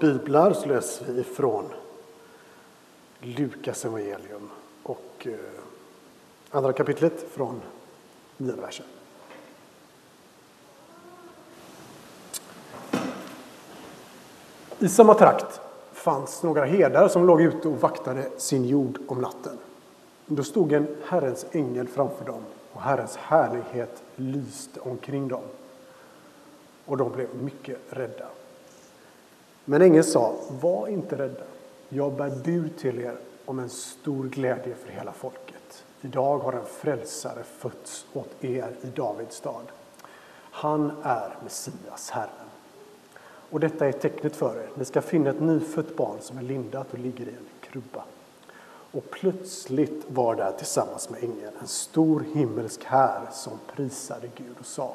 biblar så läser vi ifrån Lukas evangelium och eh, andra kapitlet från nionde versen. I samma trakt fanns några herdar som låg ute och vaktade sin jord om natten. Då stod en Herrens ängel framför dem och Herrens härlighet lyste omkring dem. Och de blev mycket rädda. Men ängeln sa, var inte rädda. Jag bär bud till er om en stor glädje för hela folket. Idag har en frälsare fötts åt er i Davids stad. Han är Messias, Herren. Och detta är tecknet för er. Ni ska finna ett nyfött barn som är lindat och ligger i en krubba. Och plötsligt var där tillsammans med ängeln en stor himmelsk här som prisade Gud och sa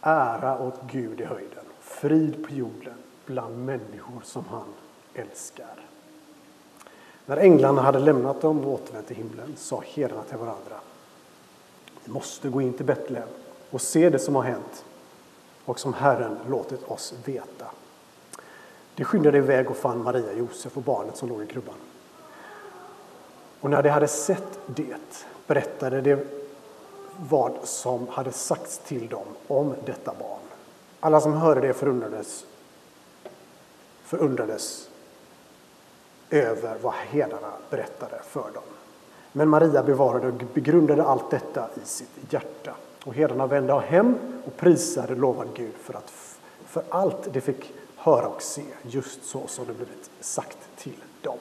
Ära åt Gud i höjden, frid på jorden bland människor som han älskar. När änglarna hade lämnat dem och återvänt till himlen sa herdarna till varandra Vi måste gå in till Betlehem och se det som har hänt och som Herren låtit oss veta. De skyndade iväg och fann Maria, Josef och barnet som låg i krubban. Och när de hade sett det berättade de vad som hade sagts till dem om detta barn. Alla som hörde det förundrades, förundrades över vad herdarna berättade för dem. Men Maria bevarade och begrundade allt detta i sitt hjärta. Och herdarna vände hem och prisade lovad Gud för, att, för allt de fick höra och se, just så som det blivit sagt till dem.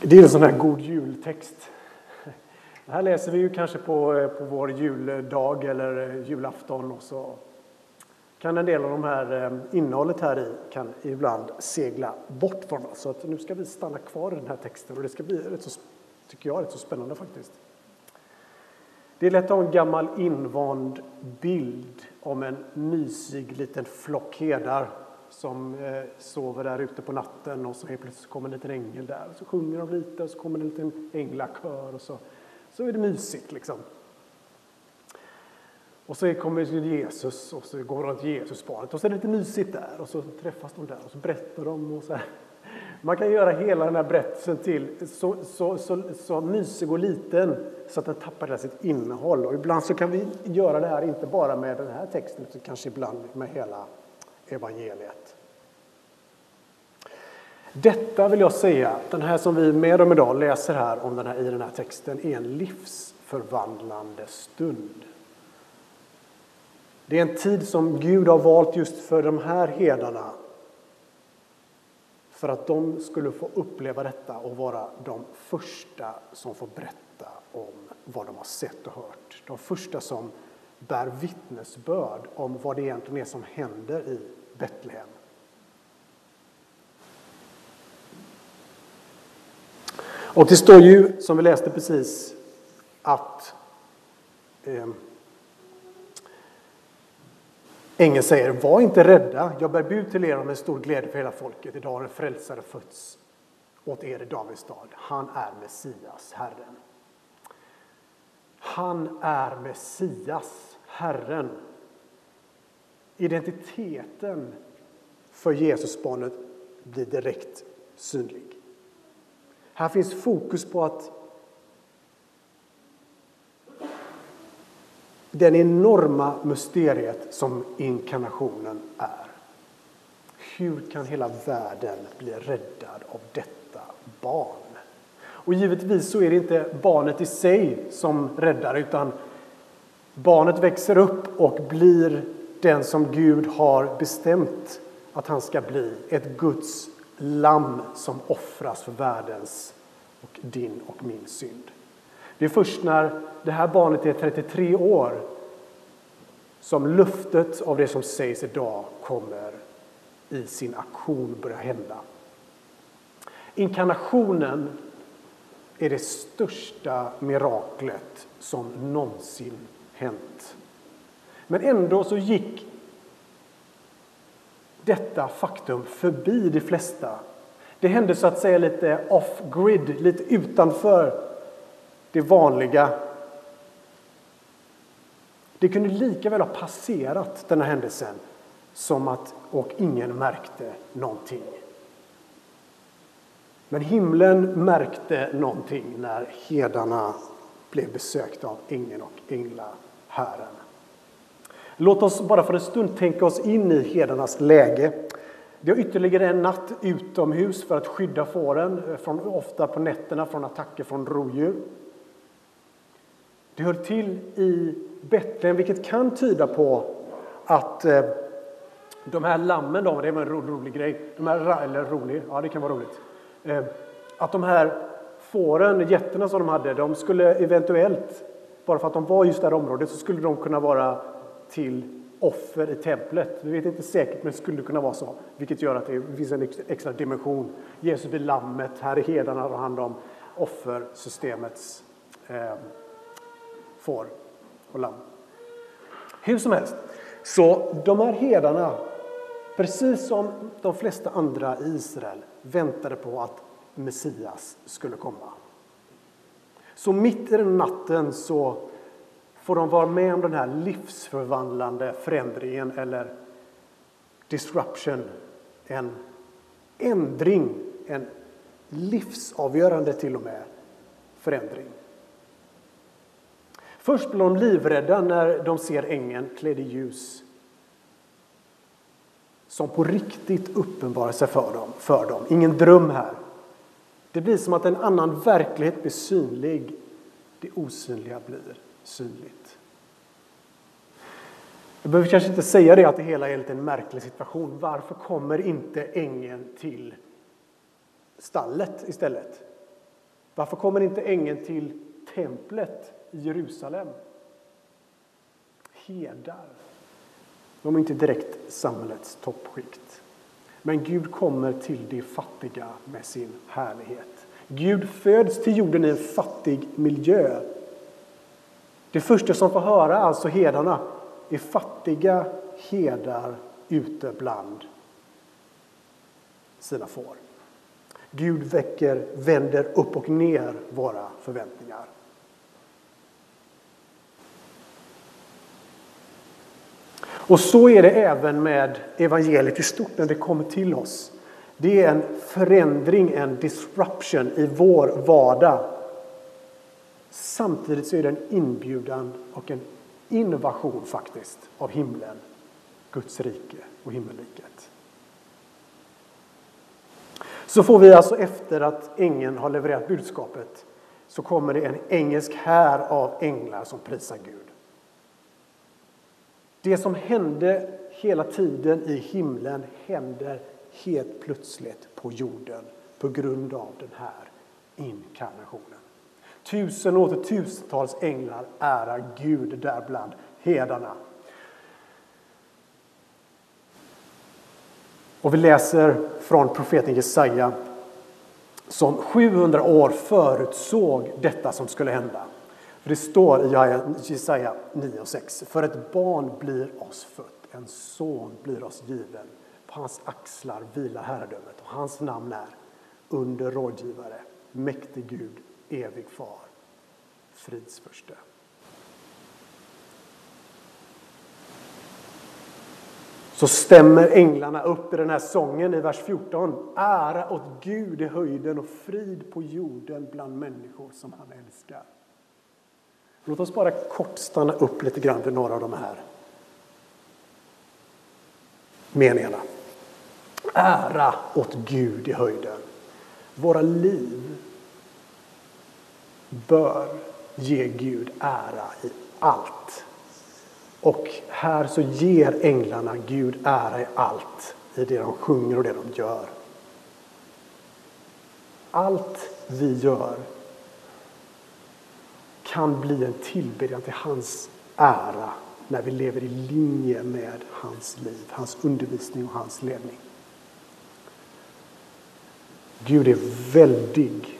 Det är en sån här god jultext. Det här läser vi ju kanske på, eh, på vår juldag eller eh, julafton och så kan en del av de här eh, innehållet här i kan ibland segla bort från oss. Så att nu ska vi stanna kvar i den här texten och det ska bli rätt så, tycker jag, rätt så spännande faktiskt. Det är lätt att ha en gammal invand bild om en mysig liten flock herdar som sover där ute på natten och så helt plötsligt kommer en liten ängel där. Och så sjunger de lite och så kommer en liten änglakör och så, så är det mysigt liksom. Och så kommer Jesus och så går de till Jesusbarnet och så är det lite mysigt där och så träffas de där och så berättar de och så här. Man kan göra hela den här berättelsen till så, så, så, så mysig och liten så att den tappar hela sitt innehåll. Och ibland så kan vi göra det här inte bara med den här texten utan kanske ibland med hela evangeliet. Detta vill jag säga, den här som vi med om idag läser här om den här, i den här texten, är en livsförvandlande stund. Det är en tid som Gud har valt just för de här herdarna för att de skulle få uppleva detta och vara de första som får berätta om vad de har sett och hört. De första som bär vittnesbörd om vad det egentligen är som händer i Betlehem. Och det står ju, som vi läste precis, att eh, ängeln säger Var inte rädda, jag bär bud till er om en stor glädje för hela folket. Idag har en frälsare fötts åt er i Davids stad. Han är Messias, Herren. Han är Messias, Herren. Identiteten för Jesusbarnet blir direkt synlig. Här finns fokus på att den enorma mysteriet som inkarnationen är. Hur kan hela världen bli räddad av detta barn? Och givetvis så är det inte barnet i sig som räddar utan barnet växer upp och blir den som Gud har bestämt att han ska bli. Ett Guds lamm som offras för världens och din och min synd. Det är först när det här barnet är 33 år som luftet av det som sägs idag kommer i sin aktion börja hända. Inkarnationen är det största miraklet som någonsin hänt. Men ändå så gick detta faktum förbi de flesta. Det hände så att säga lite off-grid, lite utanför det vanliga Det kunde lika väl ha passerat den här händelsen som att och ingen märkte någonting. Men himlen märkte någonting när hedarna blev besökta av ängeln och änglahären. Låt oss bara för en stund tänka oss in i hedarnas läge. Det har ytterligare en natt utomhus för att skydda fåren, eh, från, ofta på nätterna från attacker från rovdjur. Det höll till i Betlehem, vilket kan tyda på att eh, de här lammen, då, det var en ro, rolig grej, de här, eller rolig, ja det kan vara roligt, eh, att de här fåren, getterna som de hade, de skulle eventuellt, bara för att de var just det här området, så skulle de kunna vara till offer i templet. Vi vet inte säkert, men det skulle kunna vara så. Vilket gör att det finns en extra dimension. Jesus blir lammet, här är herdarna och hand om offersystemets eh, får och lamm. Hur som helst, så de här herdarna, precis som de flesta andra i Israel, väntade på att Messias skulle komma. Så mitt i den natten så får de vara med om den här livsförvandlande förändringen eller disruption, en ändring, en livsavgörande till och med förändring. Först blir de livrädda när de ser ängeln klädd i ljus som på riktigt uppenbarar sig för dem, för dem. Ingen dröm här. Det blir som att en annan verklighet blir synlig. Det osynliga blir synligt. Jag behöver kanske inte säga det att det hela är en märklig situation. Varför kommer inte ängeln till stallet istället? Varför kommer inte ängeln till templet i Jerusalem? Herdar. De är inte direkt samhällets toppskikt. Men Gud kommer till de fattiga med sin härlighet. Gud föds till jorden i en fattig miljö. Det första som får höra, alltså herdarna, är fattiga herdar ute bland sina får. Gud väcker, vänder upp och ner våra förväntningar. Och så är det även med evangeliet i stort när det kommer till oss. Det är en förändring, en disruption i vår vardag. Samtidigt så är det en inbjudan och en innovation faktiskt av himlen, Guds rike och himmelriket. Så får vi alltså efter att ängeln har levererat budskapet så kommer det en engelsk här av änglar som prisar Gud. Det som hände hela tiden i himlen händer helt plötsligt på jorden på grund av den här inkarnationen. Tusen och åter tusentals änglar ärar Gud där bland hedarna. Och vi läser från profeten Jesaja som 700 år förutsåg detta som skulle hända. För det står i Jesaja 9 och 6. För ett barn blir oss fött, en son blir oss given. På hans axlar vilar herradömet och hans namn är under rådgivare, mäktig Gud, evig far, fridsförste. Så stämmer änglarna upp i den här sången i vers 14. Ära åt Gud i höjden och frid på jorden bland människor som han älskar. Låt oss bara kort stanna upp lite grann vid några av de här meningarna. Ära åt Gud i höjden. Våra liv bör ge Gud ära i allt. Och här så ger änglarna Gud ära i allt, i det de sjunger och det de gör. Allt vi gör kan bli en tillbedjan till hans ära när vi lever i linje med hans liv, hans undervisning och hans ledning. Gud är väldig.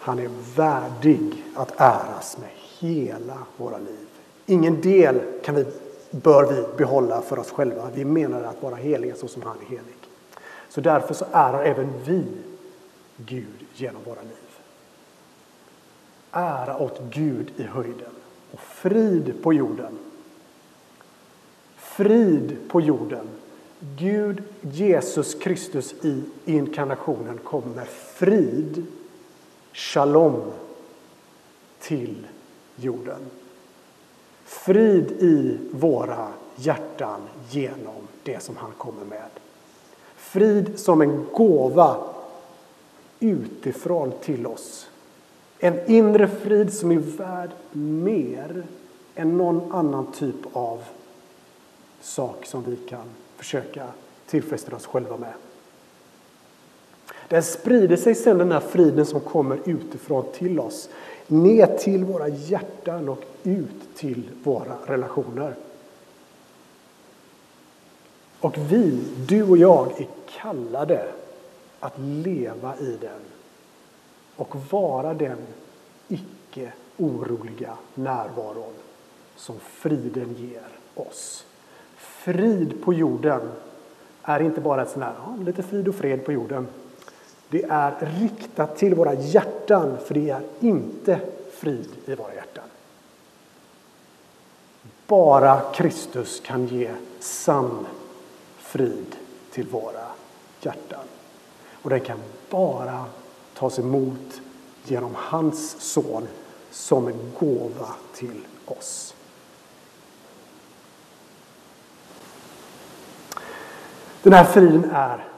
Han är värdig att äras med hela våra liv. Ingen del kan vi, bör vi behålla för oss själva. Vi menar att vara heliga så som han är helig. Så därför så ärar även vi Gud genom våra liv. Ära åt Gud i höjden. och frid på jorden. Frid på jorden. Gud, Jesus Kristus i inkarnationen kom med frid, shalom, till jorden. Frid i våra hjärtan genom det som han kommer med. Frid som en gåva utifrån till oss. En inre frid som är värd mer än någon annan typ av sak som vi kan försöka tillfredsställa oss själva med. Den sprider sig sen, den här friden som kommer utifrån till oss, ner till våra hjärtan och ut till våra relationer. Och vi, du och jag, är kallade att leva i den och vara den icke oroliga närvaron som friden ger oss. Frid på jorden är inte bara ett sånt här, ja, lite frid och fred på jorden. Det är riktat till våra hjärtan, för det är inte frid i våra hjärtan. Bara Kristus kan ge sann frid till våra hjärtan. Och den kan bara tas emot genom hans son som en gåva till oss. Den här friden är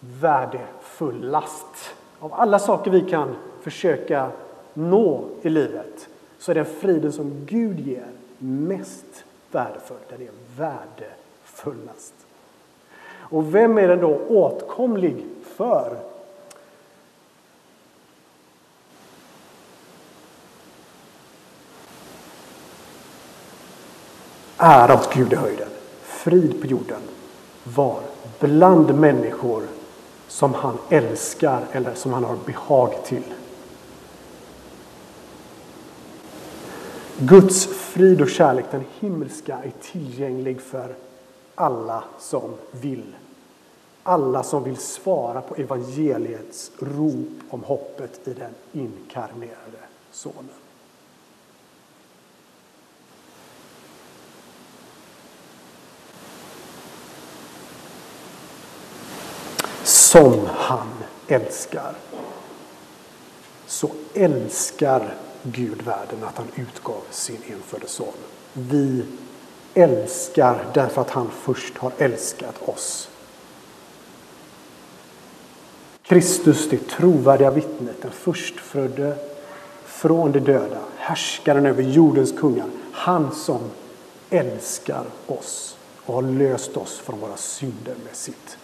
värdefullast. Av alla saker vi kan försöka nå i livet så är den friden som Gud ger mest värdefull. Den är värdefullast. Och vem är den då åtkomlig för? Ära åt Gud i höjden, frid på jorden var bland människor som han älskar eller som han har behag till. Guds frid och kärlek, den himmelska, är tillgänglig för alla som vill. Alla som vill svara på evangeliets rop om hoppet i den inkarnerade Sonen. Som han älskar. Så älskar Gud världen att han utgav sin enfödde son. Vi älskar därför att han först har älskat oss. Kristus, det trovärdiga vittnet, den förstfödde från de döda, härskaren över jordens kungar. Han som älskar oss och har löst oss från våra synder med sitt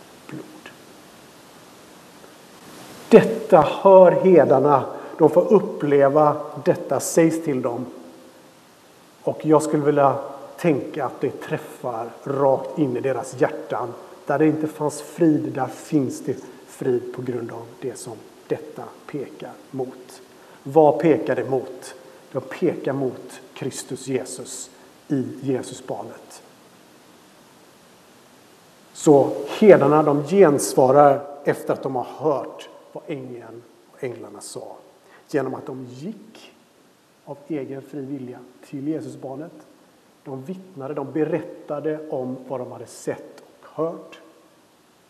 Detta hör hedarna. De får uppleva detta sägs till dem. Och jag skulle vilja tänka att det träffar rakt in i deras hjärtan. Där det inte fanns frid, där finns det frid på grund av det som detta pekar mot. Vad pekar det mot? Det pekar mot Kristus Jesus i Jesusbarnet. Så hedarna de gensvarar efter att de har hört vad ängeln och änglarna sa. Genom att de gick av egen fri vilja till Jesusbarnet. De vittnade, de berättade om vad de hade sett och hört.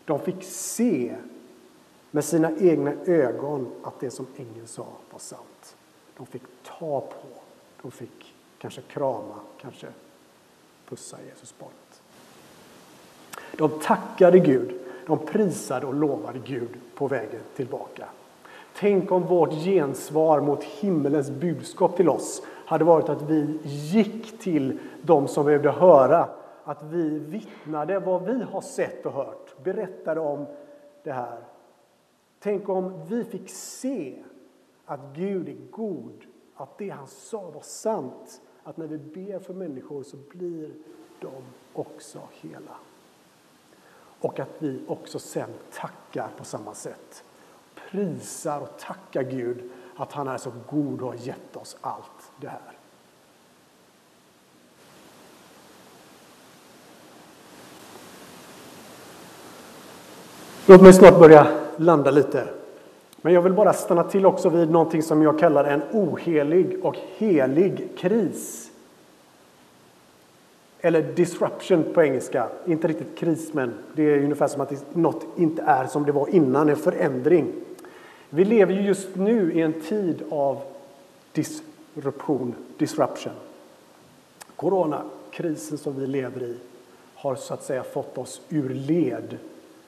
De fick se med sina egna ögon att det som ängeln sa var sant. De fick ta på, de fick kanske krama, kanske pussa Jesusbarnet. De tackade Gud de prisade och lovade Gud på vägen tillbaka. Tänk om vårt gensvar mot himmelens budskap till oss hade varit att vi gick till de som behövde höra, att vi vittnade vad vi har sett och hört, berättade om det här. Tänk om vi fick se att Gud är god, att det han sa var sant, att när vi ber för människor så blir de också hela. Och att vi också sen tackar på samma sätt. Prisar och tackar Gud att han är så god och har gett oss allt det här. Låt mig snart börja landa lite Men jag vill bara stanna till också vid någonting som jag kallar en ohelig och helig kris. Eller disruption på engelska. Inte riktigt kris, men det är ungefär som att något inte är som det var innan, en förändring. Vi lever ju just nu i en tid av disruption, disruption. Coronakrisen som vi lever i har så att säga fått oss ur led.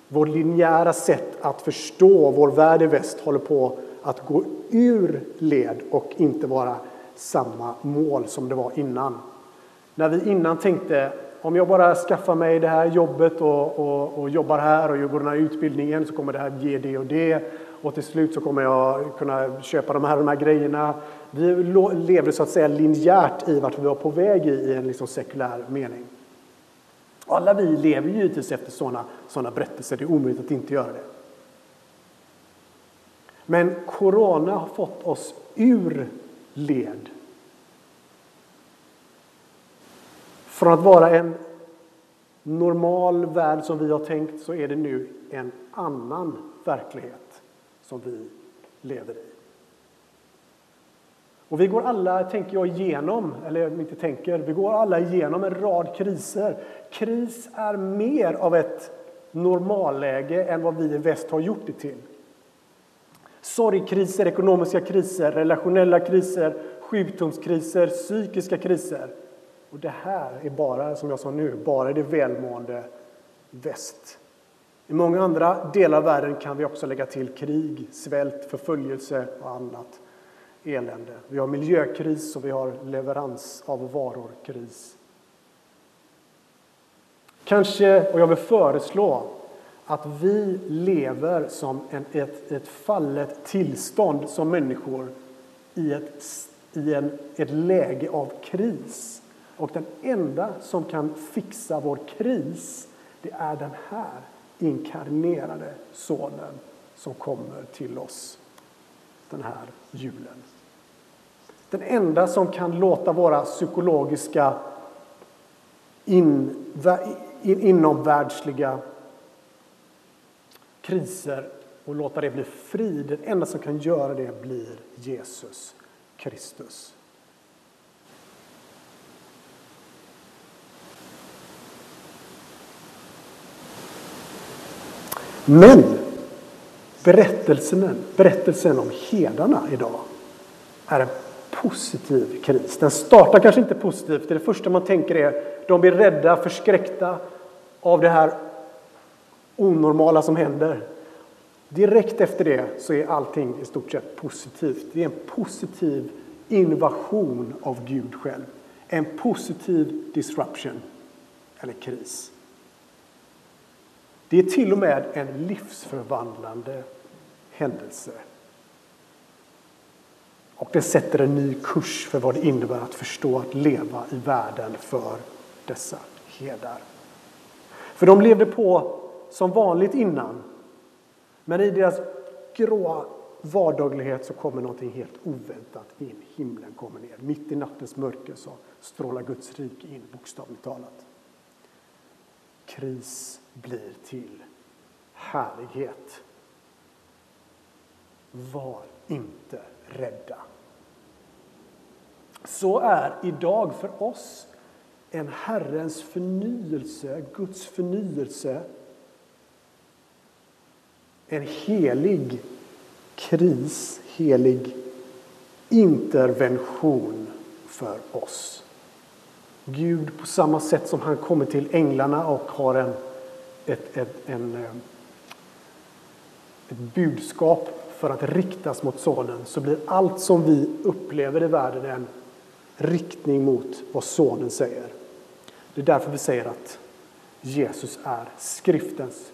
Vår linjära sätt att förstå vår värld i väst håller på att gå ur led och inte vara samma mål som det var innan. När vi innan tänkte om jag bara skaffar mig det här jobbet och, och, och jobbar här och går den här utbildningen så kommer det här ge det och det och till slut så kommer jag kunna köpa de här, de här grejerna. Vi levde så att säga linjärt i vart vi var på väg i, i en liksom sekulär mening. Alla vi lever givetvis efter sådana såna berättelser, det är omöjligt att inte göra det. Men corona har fått oss ur led. Från att vara en normal värld som vi har tänkt så är det nu en annan verklighet som vi lever i. Och vi går alla, tänker jag, igenom, eller inte tänker, vi går alla igenom en rad kriser. Kris är mer av ett normalläge än vad vi i väst har gjort det till. Sorgkriser, ekonomiska kriser, relationella kriser, sjukdomskriser, psykiska kriser. Och det här är bara, som jag sa nu, bara det välmående väst. I många andra delar av världen kan vi också lägga till krig, svält, förföljelse och annat elände. Vi har miljökris och vi har leverans av varor-kris. Kanske, och jag vill föreslå, att vi lever som en, ett, ett fallet tillstånd som människor i, ett, i en, ett läge av kris. Och den enda som kan fixa vår kris, det är den här inkarnerade sonen som kommer till oss den här julen. Den enda som kan låta våra psykologiska in, in, inomvärldsliga kriser och låta det bli frid. Den enda som kan göra det blir Jesus Kristus. Men berättelsen, berättelsen om hedarna idag är en positiv kris. Den startar kanske inte positivt. Det första man tänker är de blir rädda, förskräckta av det här onormala som händer. Direkt efter det så är allting i stort sett positivt. Det är en positiv invasion av Gud själv. En positiv disruption, eller kris. Det är till och med en livsförvandlande händelse. Och det sätter en ny kurs för vad det innebär att förstå att leva i världen för dessa herdar. För de levde på som vanligt innan. Men i deras gråa vardaglighet så kommer någonting helt oväntat in. Himlen kommer ner. Mitt i nattens mörker så strålar Guds rike in, bokstavligt talat. Kris blir till härlighet. Var inte rädda. Så är idag för oss en Herrens förnyelse, Guds förnyelse en helig kris, helig intervention för oss. Gud, på samma sätt som han kommer till änglarna och har en, ett, ett, en, eh, ett budskap för att riktas mot Sonen så blir allt som vi upplever i världen en riktning mot vad Sonen säger. Det är därför vi säger att Jesus är skriftens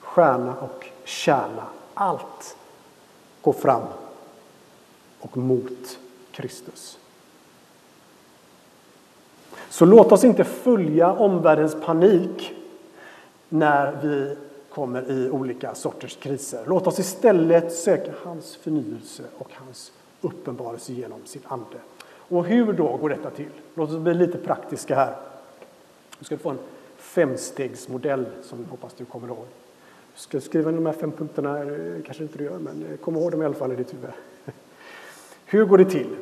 stjärna och kärna. Allt går fram och mot Kristus. Så låt oss inte följa omvärldens panik när vi kommer i olika sorters kriser. Låt oss istället söka hans förnyelse och hans uppenbarelse genom sin ande. Och hur då går detta till? Låt oss bli lite praktiska här. Du ska få en femstegsmodell som vi hoppas du kommer ihåg. Du Ska skriva skriva de här fem punkterna? Eh, kanske inte du gör, men eh, kom ihåg dem i alla fall i ditt huvud. Hur går det till?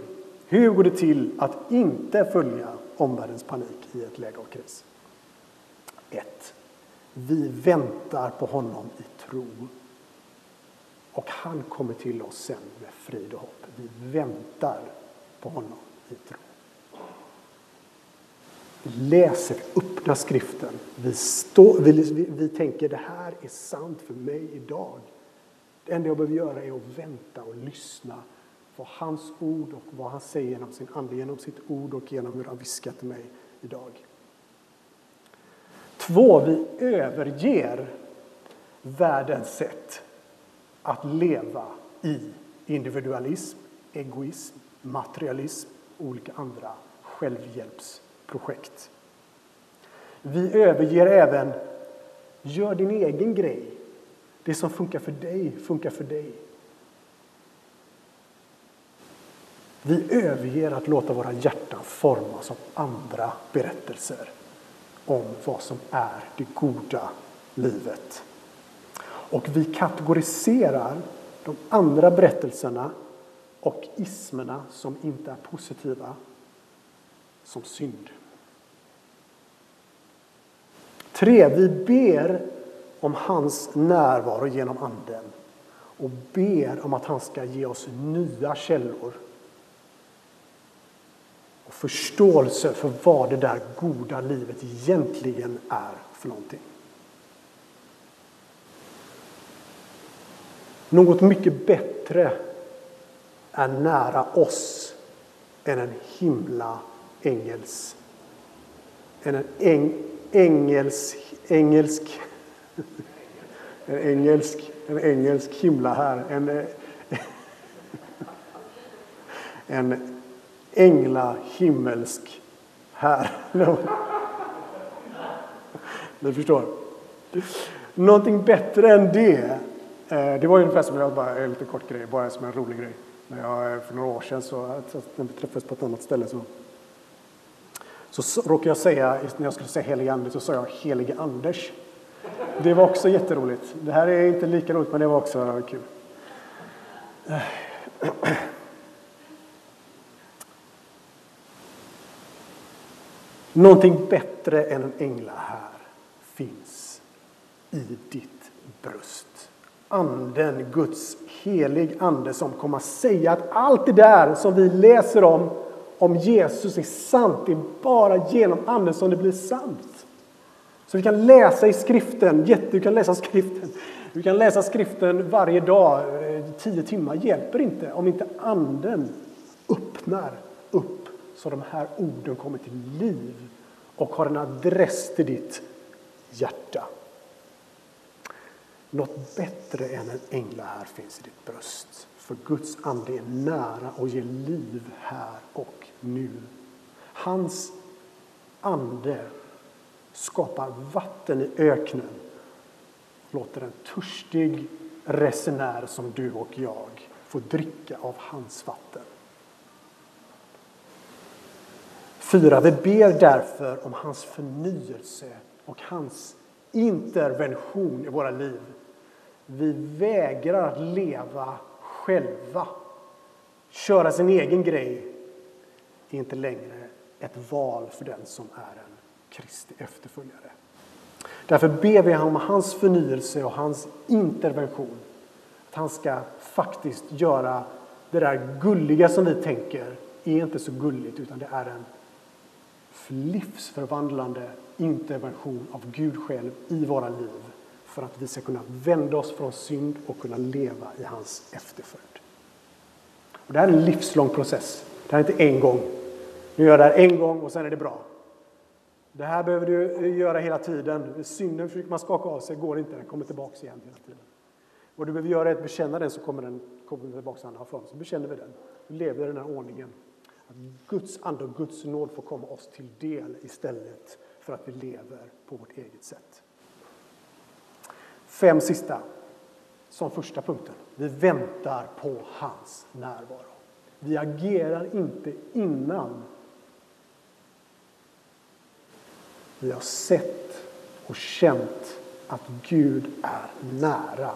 Hur går det till att inte följa omvärldens panik i ett läge av kris? 1. Vi väntar på honom i tro. Och han kommer till oss sen med frid och hopp. Vi väntar på honom i tro. Vi läser, öppnar skriften. Vi, stå, vi, vi, vi tänker det här är sant för mig idag. Det enda jag behöver göra är att vänta och lyssna på hans ord och vad han säger genom sin ande, genom sitt ord och genom hur han viskar till mig idag. Två, vi överger världens sätt att leva i individualism, egoism, materialism och olika andra självhjälpsprojekt. Vi överger även gör din egen grej. Det som funkar för dig, funkar för dig. Vi överger att låta våra hjärtan formas av andra berättelser om vad som är det goda livet. Och vi kategoriserar de andra berättelserna och ismerna som inte är positiva som synd. Tre, vi ber om hans närvaro genom Anden och ber om att han ska ge oss nya källor och förståelse för vad det där goda livet egentligen är för någonting. Något mycket bättre är nära oss än en himla ängels... Än en äng, ängels, engelsk... En engelsk, en engelsk himla här. En, en ängla himmelsk här. Ni förstår. Någonting bättre än det eh, det var ungefär som, jag bara, en lite kort grej, bara som en rolig grej. När jag, eh, för några år sedan, så, när vi träffades på ett annat ställe, så, så råkade jag säga, när jag skulle säga helig ande, så sa jag helige Anders. Det var också jätteroligt. Det här är inte lika roligt, men det var också kul. Någonting bättre än en ängla här finns i ditt bröst anden, Guds helig ande som kommer att säga att allt det där som vi läser om, om Jesus är sant. Det är bara genom anden som det blir sant. Så vi kan läsa i skriften, du kan läsa skriften. Du kan läsa skriften varje dag, eh, tio timmar, hjälper inte om inte anden öppnar upp så de här orden kommer till liv och har en adress till ditt hjärta. Något bättre än en ängla här finns i ditt bröst. För Guds ande är nära och ger liv här och nu. Hans ande skapar vatten i öknen låter en törstig resenär som du och jag få dricka av hans vatten. 4. vi ber därför om hans förnyelse och hans intervention i våra liv vi vägrar att leva själva. Köra sin egen grej är inte längre ett val för den som är en Kristi efterföljare. Därför ber vi om hans förnyelse och hans intervention. Att han ska faktiskt göra det där gulliga som vi tänker är inte så gulligt utan det är en livsförvandlande intervention av Gud själv i våra liv för att vi ska kunna vända oss från synd och kunna leva i hans efterföljd. Och det här är en livslång process. Det här är inte en gång. Du gör det här en gång och sen är det bra. Det här behöver du göra hela tiden. Synden försöker man skaka av sig, går inte, den kommer tillbaka igen hela tiden. Vad du behöver göra är att bekänna den så kommer den kommer tillbaka andra. Så bekänner vi den. Du lever i den här ordningen. Att Guds ande och Guds nåd får komma oss till del istället för att vi lever på vårt eget sätt. Fem sista som första punkten. Vi väntar på hans närvaro. Vi agerar inte innan vi har sett och känt att Gud är nära.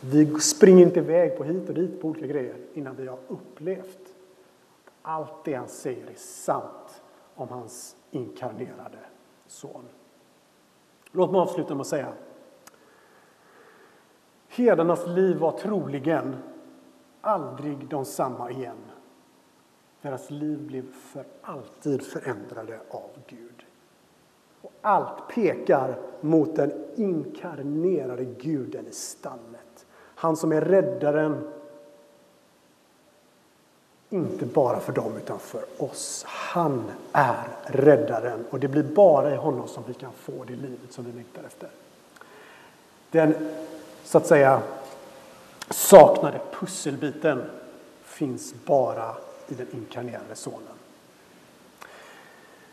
Vi springer inte iväg på hit och dit på olika grejer innan vi har upplevt allt det han säger är sant om hans inkarnerade son. Låt mig avsluta med att säga Herdarnas liv var troligen aldrig de samma igen. Deras liv blev för alltid förändrade av Gud. Och allt pekar mot den inkarnerade guden i stallet. Han som är räddaren, inte bara för dem utan för oss. Han är räddaren och det blir bara i honom som vi kan få det livet som vi längtar efter. Den, så att säga, saknade pusselbiten finns bara i den inkarnerade sonen.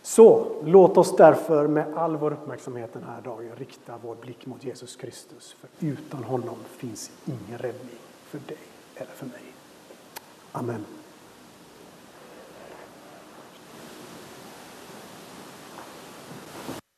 Så låt oss därför med all vår uppmärksamhet den här dagen rikta vår blick mot Jesus Kristus. För utan honom finns ingen räddning för dig eller för mig. Amen.